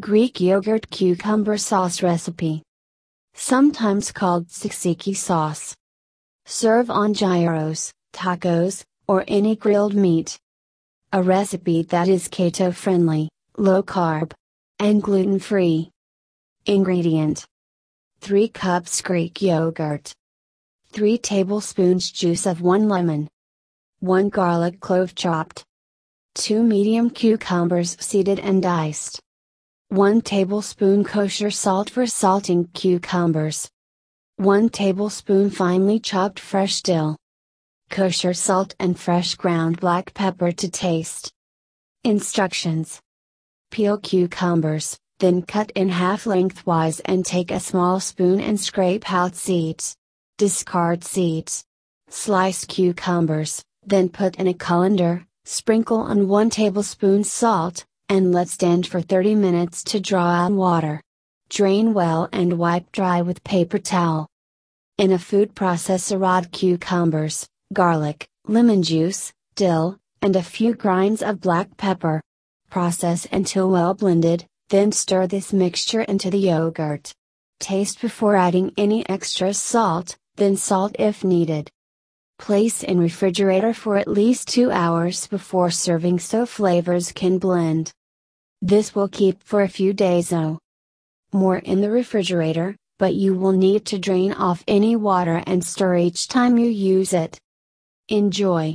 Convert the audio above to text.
Greek yogurt cucumber sauce recipe. Sometimes called tzatziki sauce. Serve on gyros, tacos, or any grilled meat. A recipe that is keto friendly, low carb, and gluten free. Ingredient 3 cups Greek yogurt, 3 tablespoons juice of 1 lemon, 1 garlic clove chopped, 2 medium cucumbers seeded and diced, 1 tablespoon kosher salt for salting cucumbers, 1 tablespoon finely chopped fresh dill, kosher salt and fresh ground black pepper to taste. Instructions Peel cucumbers, then cut in half lengthwise and take a small spoon and scrape out seeds. Discard seeds. Slice cucumbers, then put in a colander, sprinkle on 1 tablespoon salt, and let stand for 30 minutes to draw out water. Drain well and wipe dry with paper towel. In a food processor add cucumbers, garlic, lemon juice, dill, and a few grinds of black pepper. Process until well blended, then stir this mixture into the yogurt. Taste before adding any extra salt, then salt if needed. Place in refrigerator for at least 2 hours before serving so flavors can blend. This will keep for a few days oh. More in the refrigerator, but you will need to drain off any water and stir each time you use it. Enjoy!